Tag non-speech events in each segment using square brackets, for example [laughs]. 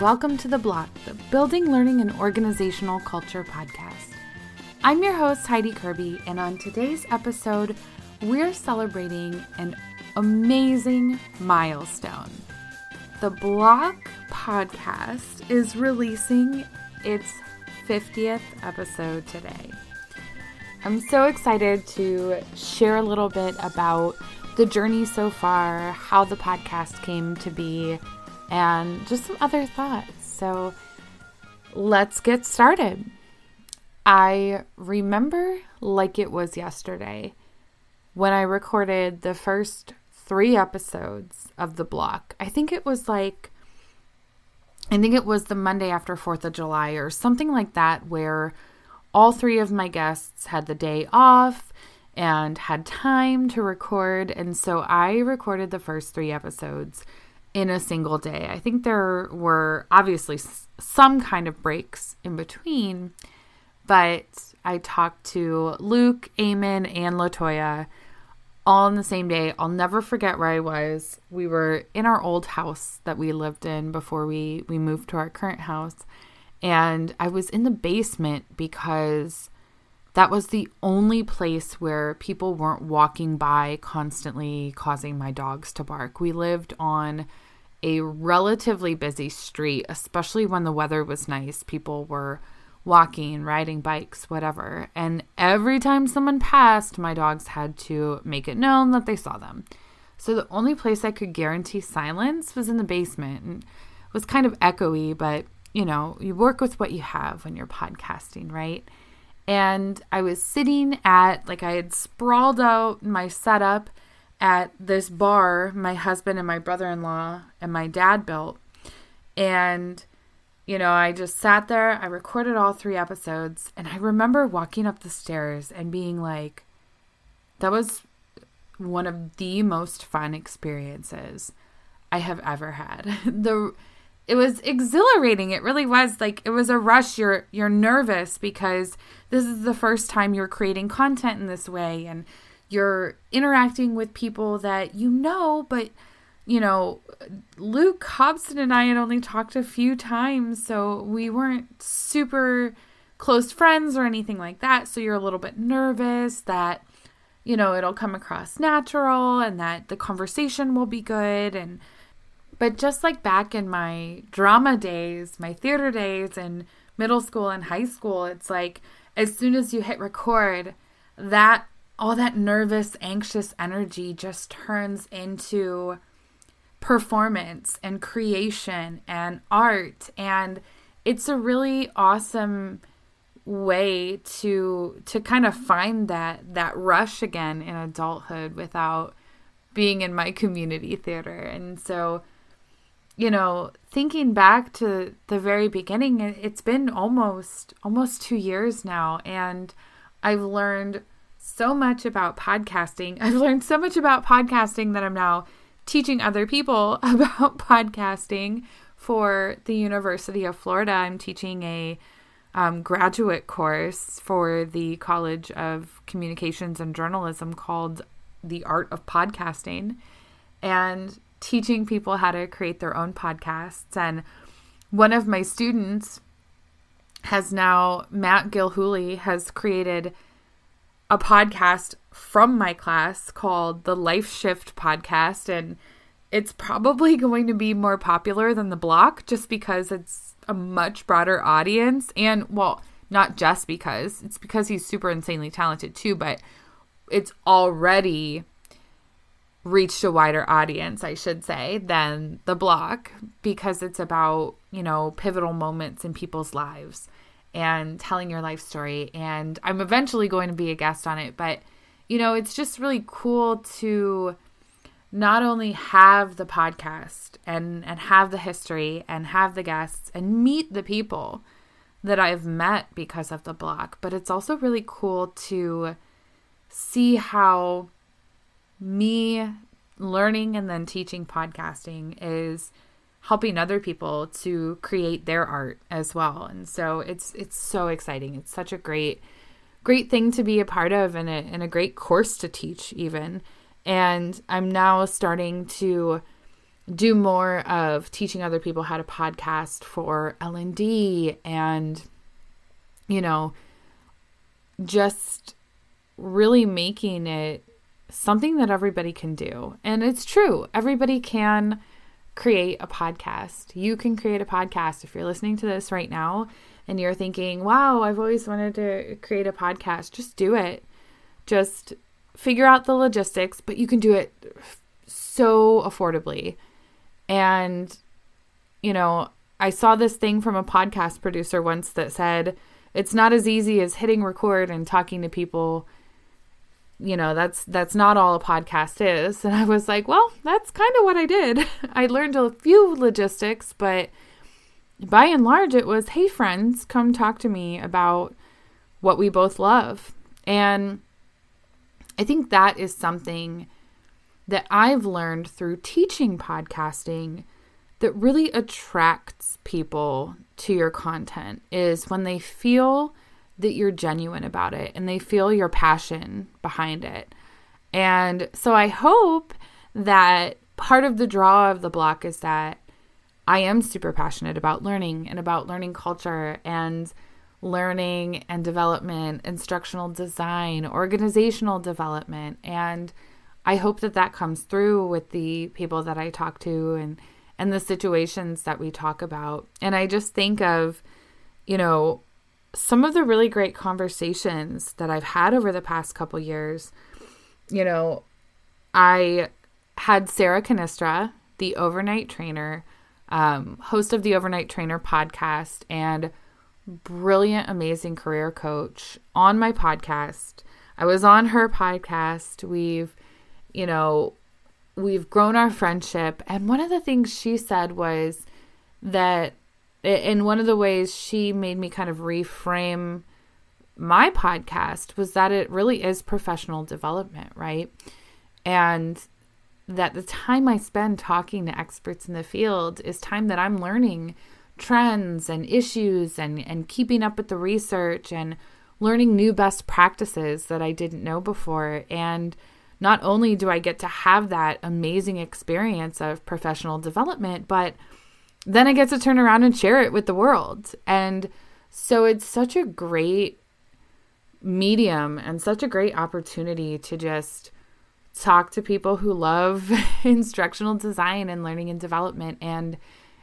welcome to The Block, the Building, Learning, and Organizational Culture podcast. I'm your host, Heidi Kirby, and on today's episode, we're celebrating an amazing milestone. The Block podcast is releasing its 50th episode today. I'm so excited to share a little bit about the journey so far, how the podcast came to be, and just some other thoughts. So let's get started. I remember like it was yesterday when I recorded the first three episodes of the block. I think it was like, I think it was the Monday after 4th of July or something like that, where all three of my guests had the day off and had time to record. And so I recorded the first three episodes in a single day. I think there were obviously some kind of breaks in between, but I talked to Luke, Eamon, and Latoya all in the same day. I'll never forget where I was. We were in our old house that we lived in before we we moved to our current house, and I was in the basement because that was the only place where people weren't walking by constantly causing my dogs to bark. We lived on a relatively busy street, especially when the weather was nice. People were walking, riding bikes, whatever. And every time someone passed, my dogs had to make it known that they saw them. So the only place I could guarantee silence was in the basement. It was kind of echoey, but you know, you work with what you have when you're podcasting, right? And I was sitting at, like, I had sprawled out my setup at this bar my husband and my brother in law and my dad built. And, you know, I just sat there, I recorded all three episodes, and I remember walking up the stairs and being like, that was one of the most fun experiences I have ever had. [laughs] the it was exhilarating. It really was like it was a rush. You're you're nervous because this is the first time you're creating content in this way and you're interacting with people that you know, but you know, Luke Hobson and I had only talked a few times, so we weren't super close friends or anything like that. So you're a little bit nervous that, you know, it'll come across natural and that the conversation will be good and but just like back in my drama days, my theater days in middle school and high school, it's like as soon as you hit record, that all that nervous, anxious energy just turns into performance and creation and art. And it's a really awesome way to to kind of find that that rush again in adulthood without being in my community theater. And so you know, thinking back to the very beginning, it's been almost almost 2 years now and I've learned so much about podcasting. [laughs] I've learned so much about podcasting that I'm now teaching other people [laughs] about podcasting for the University of Florida. I'm teaching a um, graduate course for the College of Communications and Journalism called The Art of Podcasting. And teaching people how to create their own podcasts. And one of my students has now, Matt Gilhooly, has created a podcast from my class called the Life Shift Podcast. And it's probably going to be more popular than the block just because it's a much broader audience. And, well, not just because, it's because he's super insanely talented too, but it's already reached a wider audience, I should say, than the block because it's about, you know, pivotal moments in people's lives and telling your life story. And I'm eventually going to be a guest on it, but, you know, it's just really cool to not only have the podcast and and have the history and have the guests and meet the people that I've met because of the block, but it's also really cool to see how me learning and then teaching podcasting is helping other people to create their art as well. And so it's it's so exciting. It's such a great great thing to be a part of and a, and a great course to teach even. And I'm now starting to do more of teaching other people how to podcast for L&D and you know just really making it something that everybody can do. And it's true. Everybody can create a podcast. You can create a podcast if you're listening to this right now and you're thinking, "Wow, I've always wanted to create a podcast." Just do it. Just figure out the logistics, but you can do it so affordably. And, you know, I saw this thing from a podcast producer once that said it's not as easy as hitting record and talking to people. You know, that's that's not all a podcast is. And I was like, well, that's kind of what I did. [laughs] I learned a few logistics, but by and large it was, "Hey friends, come talk to me about what we both love." And I think that is something that I've learned through teaching podcasting that really attracts people to your content is when they feel that you're genuine about it and they feel your passion behind it. And so I hope that part of the draw of the block is that I am super passionate about learning and about learning culture and learning and development, instructional design, organizational development. And I hope that that comes through with the people that I talk to and and the situations that we talk about. And I just think of, you know, some of the really great conversations that I've had over the past couple years. You know, I had Sarah Cannistra, the overnight trainer, um, host of the Overnight Trainer podcast, and brilliant, amazing career coach on my podcast. I was on her podcast. We've you know, we've grown our friendship. And one of the things she said was that, in one of the ways she made me kind of reframe my podcast was that it really is professional development, right? And that the time I spend talking to experts in the field is time that I'm learning trends and issues and, and keeping up with the research and learning new best practices that I didn't know before. And not only do I get to have that amazing experience of professional development, but then I get to turn around and share it with the world. And so it's such a great medium and such a great opportunity to just talk to people who love [laughs] instructional design and learning and development and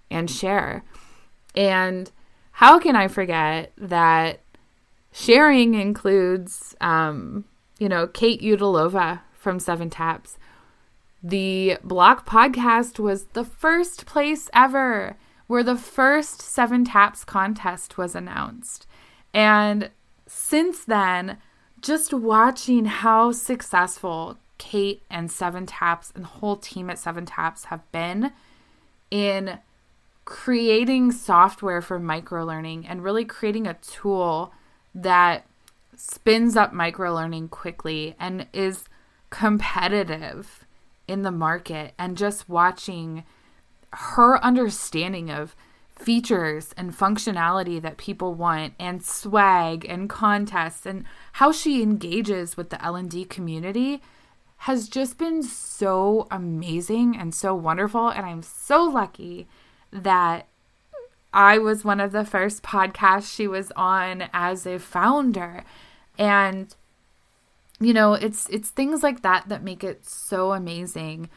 and share. And how can I forget that sharing includes um, you know, Kate Udalova from Seven Taps. The Block podcast was the first place ever where the first Seven Taps contest was announced. And since then, just watching how successful Kate and Seven Taps and the whole team at Seven Taps have been in creating software for microlearning and really creating a tool that spins up microlearning quickly and is competitive in the market and just watching her understanding of features and functionality that people want and swag and contests and how she engages with the L&D community has just been so amazing and so wonderful. And I'm so lucky that I was one of the first podcasts she was on as a founder. And you know it's it's things like that that make it so amazing.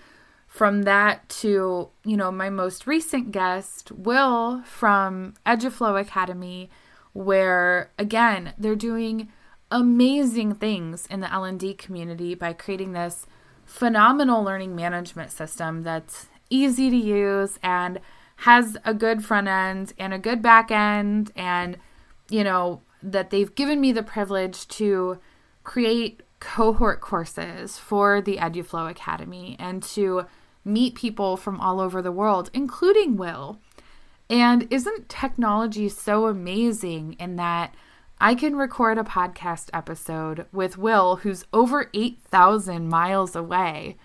From that to you know my most recent guest will from eduflow academy where again they're doing amazing things in the l&d community by creating this phenomenal learning management system that's easy to use and has a good front end and a good back end and you know that they've given me the privilege to create cohort courses for the EduFlow Academy and to meet people from all over the world, including Will. And isn't technology so amazing in that I can record a podcast episode with Will who's over 8,000 miles away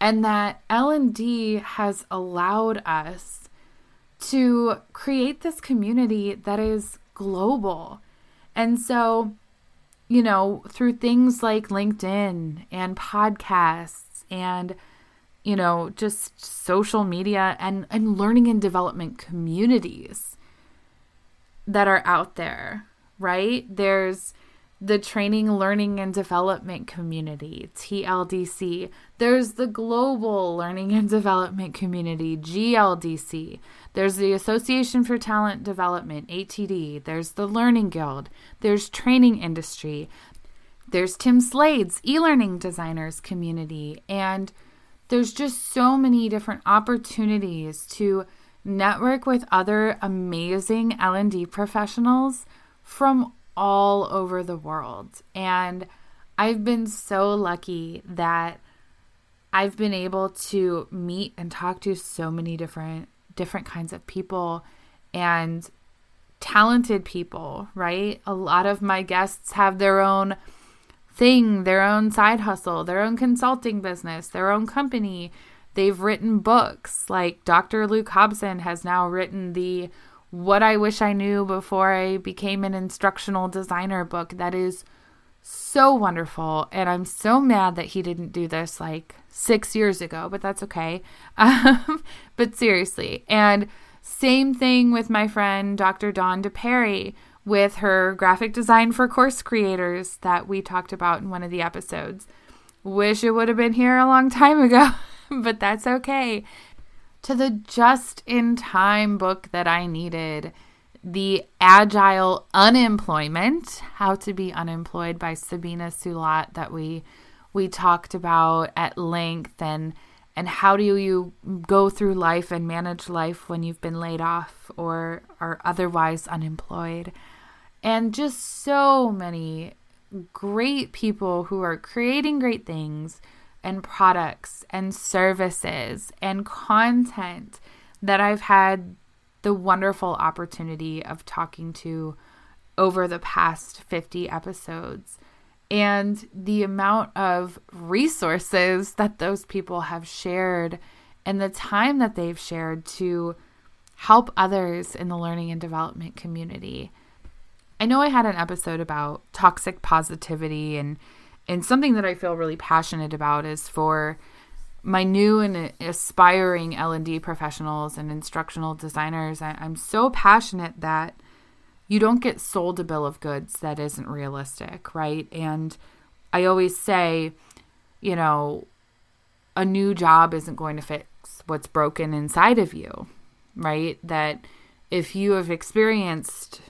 and that L&D has allowed us to create this community that is global. And so you know, through things like LinkedIn and podcasts and you know, just social media and, and learning and development communities that are out there, right? There's the Training, Learning, and Development Community, TLDC. There's the Global Learning and Development Community, GLDC. There's the Association for Talent Development, ATD. There's the Learning Guild. There's Training Industry. There's Tim Slade's e learning designers community. And there's just so many different opportunities to network with other amazing L&D professionals from all over the world. And I've been so lucky that I've been able to meet and talk to so many different different kinds of people and talented people, right? A lot of my guests have their own thing, their own side hustle, their own consulting business, their own company. They've written books. Like Dr. Luke Hobson has now written the what I Wish I Knew Before I Became an Instructional Designer book that is so wonderful. And I'm so mad that he didn't do this like six years ago, but that's okay. [laughs] Um, but seriously. And same thing with my friend Dr. Dawn DePerry with her graphic design for course creators that we talked about in one of the episodes. Wish it would have been here a long [laughs] time ago, but that's okay to the just in time book that I needed The Agile Unemployment How to Be Unemployed by Sabina Sulat that we we talked about at length and and how do you go through life and manage life when you've been laid off or are otherwise unemployed. And just so many great people who are creating great things and products and services and content that I've had the wonderful opportunity of talking to over the past 50 episodes and the amount of resources that those people have shared and the time that they've shared to help others in the learning and development community. I know I had an episode about toxic positivity and and something that I feel really passionate about is for my new and aspiring L&D professionals and instructional designers. I, I'm so passionate that you don't get sold a bill of goods that isn't realistic, right? And I always say, you know, a new job isn't going to fix what's broken inside of you, right? That if you have experienced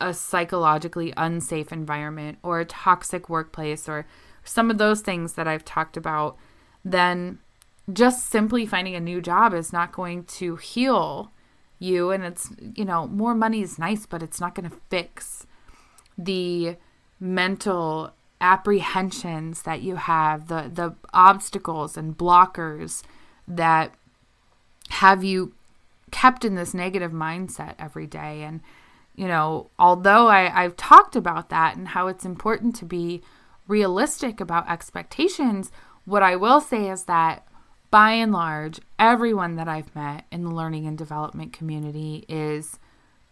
a psychologically unsafe environment or a toxic workplace or some of those things that I've talked about, then just simply finding a new job is not going to heal you. And it's, you know, more money is nice, but it's not going to fix the mental apprehensions that you have, the, the obstacles and blockers that have you kept in this negative mindset every day. And, you know, although I, I've talked about that and how it's important to be realistic about expectations, what I will say is that by and large, everyone that I've met in the learning and development community is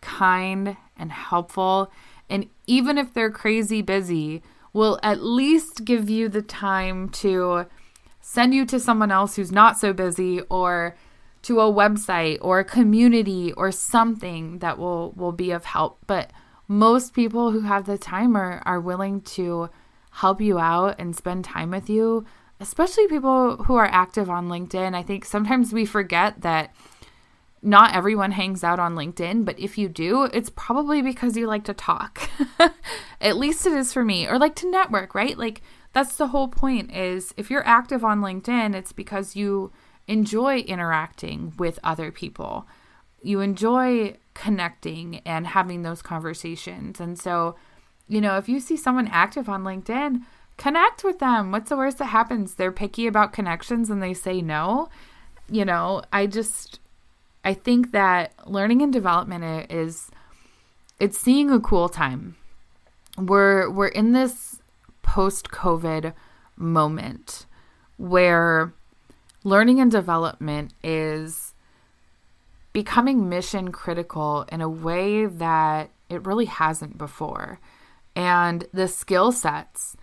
kind and helpful. And even if they're crazy busy, will at least give you the time to send you to someone else who's not so busy or to a website or a community or something that will will be of help. But most people who have the time are, are willing to help you out and spend time with you especially people who are active on linkedin. I think sometimes we forget that not everyone hangs out on linkedin but if you do it's probably because you like to talk. [laughs] At least it is for me or like to network right? Like that's the whole point is if you're active on linkedin it's because you enjoy interacting with other people. You enjoy connecting and having those conversations. And so, you know, if you see someone active on LinkedIn, connect with them. What's the worst that happens? They're picky about connections and they say no. You know, I just I think that learning and development is it's seeing a cool time. We're we're in this post-COVID moment where learning and development is becoming mission critical in a way that it really hasn't before. And the skill sets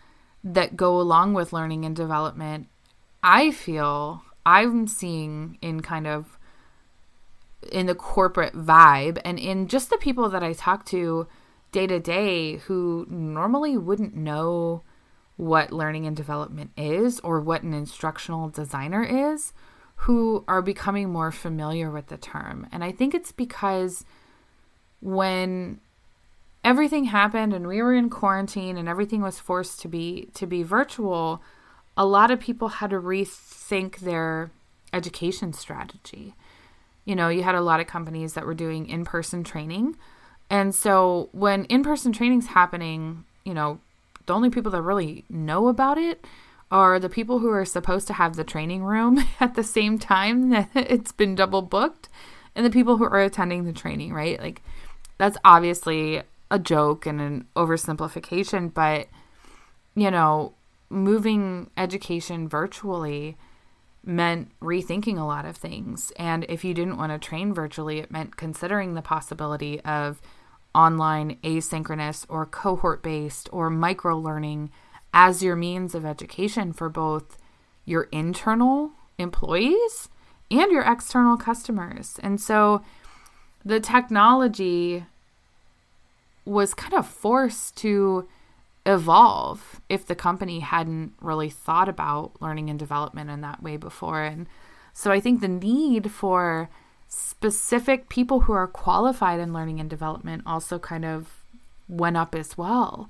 that go along with learning and development, I feel, I'm seeing in kind of in the corporate vibe and in just the people that I talk to day to day who normally wouldn't know what learning and development is or what an instructional designer is who are becoming more familiar with the term. And I think it's because when everything happened and we were in quarantine and everything was forced to be to be virtual, a lot of people had to rethink their education strategy. You know, you had a lot of companies that were doing in-person training. And so when in-person training's happening, you know, the only people that really know about it are the people who are supposed to have the training room [laughs] at the same time that it's been double booked and the people who are attending the training, right? Like that's obviously a joke and an oversimplification, but you know, moving education virtually meant rethinking a lot of things. And if you didn't want to train virtually, it meant considering the possibility of online asynchronous or cohort based or micro learning as your means of education for both your internal employees and your external customers. And so the technology was kind of forced to evolve if the company hadn't really thought about learning and development in that way before. And so I think the need for specific people who are qualified in learning and development also kind of went up as well.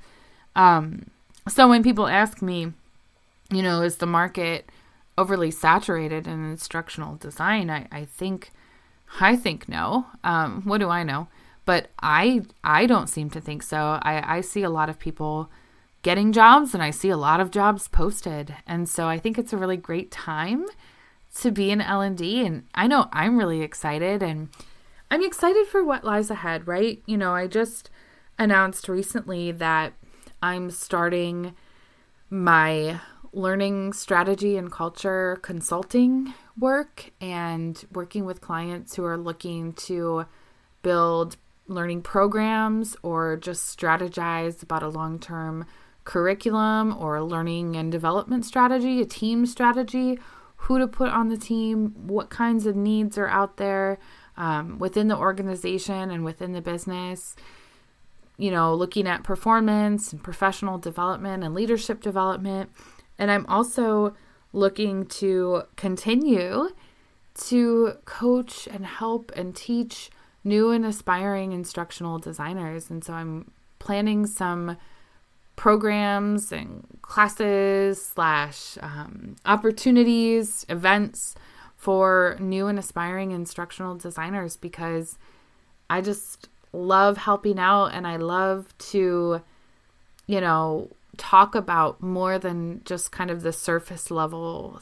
Um, so when people ask me, you know, is the market overly saturated in instructional design? I, I think, I think no. Um, what do I know? But I, I don't seem to think so. I, I see a lot of people getting jobs and I see a lot of jobs posted. And so I think it's a really great time to be in L&D and I know I'm really excited and I'm excited for what lies ahead, right? You know, I just announced recently that I'm starting my learning strategy and culture consulting work and working with clients who are looking to build learning programs or just strategize about a long-term curriculum or a learning and development strategy, a team strategy, who to put on the team, what kinds of needs are out there um, within the organization and within the business. You know, looking at performance and professional development and leadership development. And I'm also looking to continue to coach and help and teach new and aspiring instructional designers. And so I'm planning some programs and classes slash um, opportunities events for new and aspiring instructional designers because i just love helping out and i love to you know talk about more than just kind of the surface level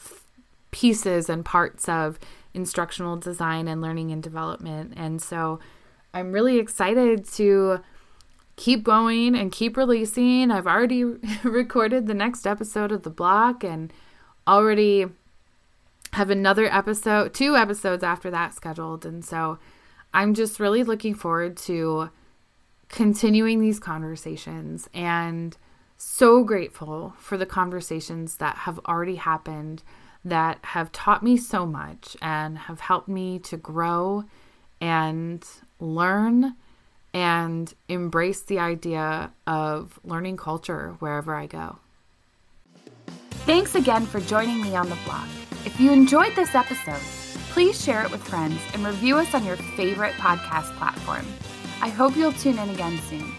pieces and parts of instructional design and learning and development. And so i'm really excited to keep going and keep releasing. I've already [laughs] recorded the next episode of the block and already have another episode, two episodes after that scheduled. And so I'm just really looking forward to continuing these conversations and so grateful for the conversations that have already happened that have taught me so much and have helped me to grow and learn and embrace the idea of learning culture wherever I go. Thanks again for joining me on the block. If you enjoyed this episode, please share it with friends and review us on your favorite podcast platform. I hope you'll tune in again soon.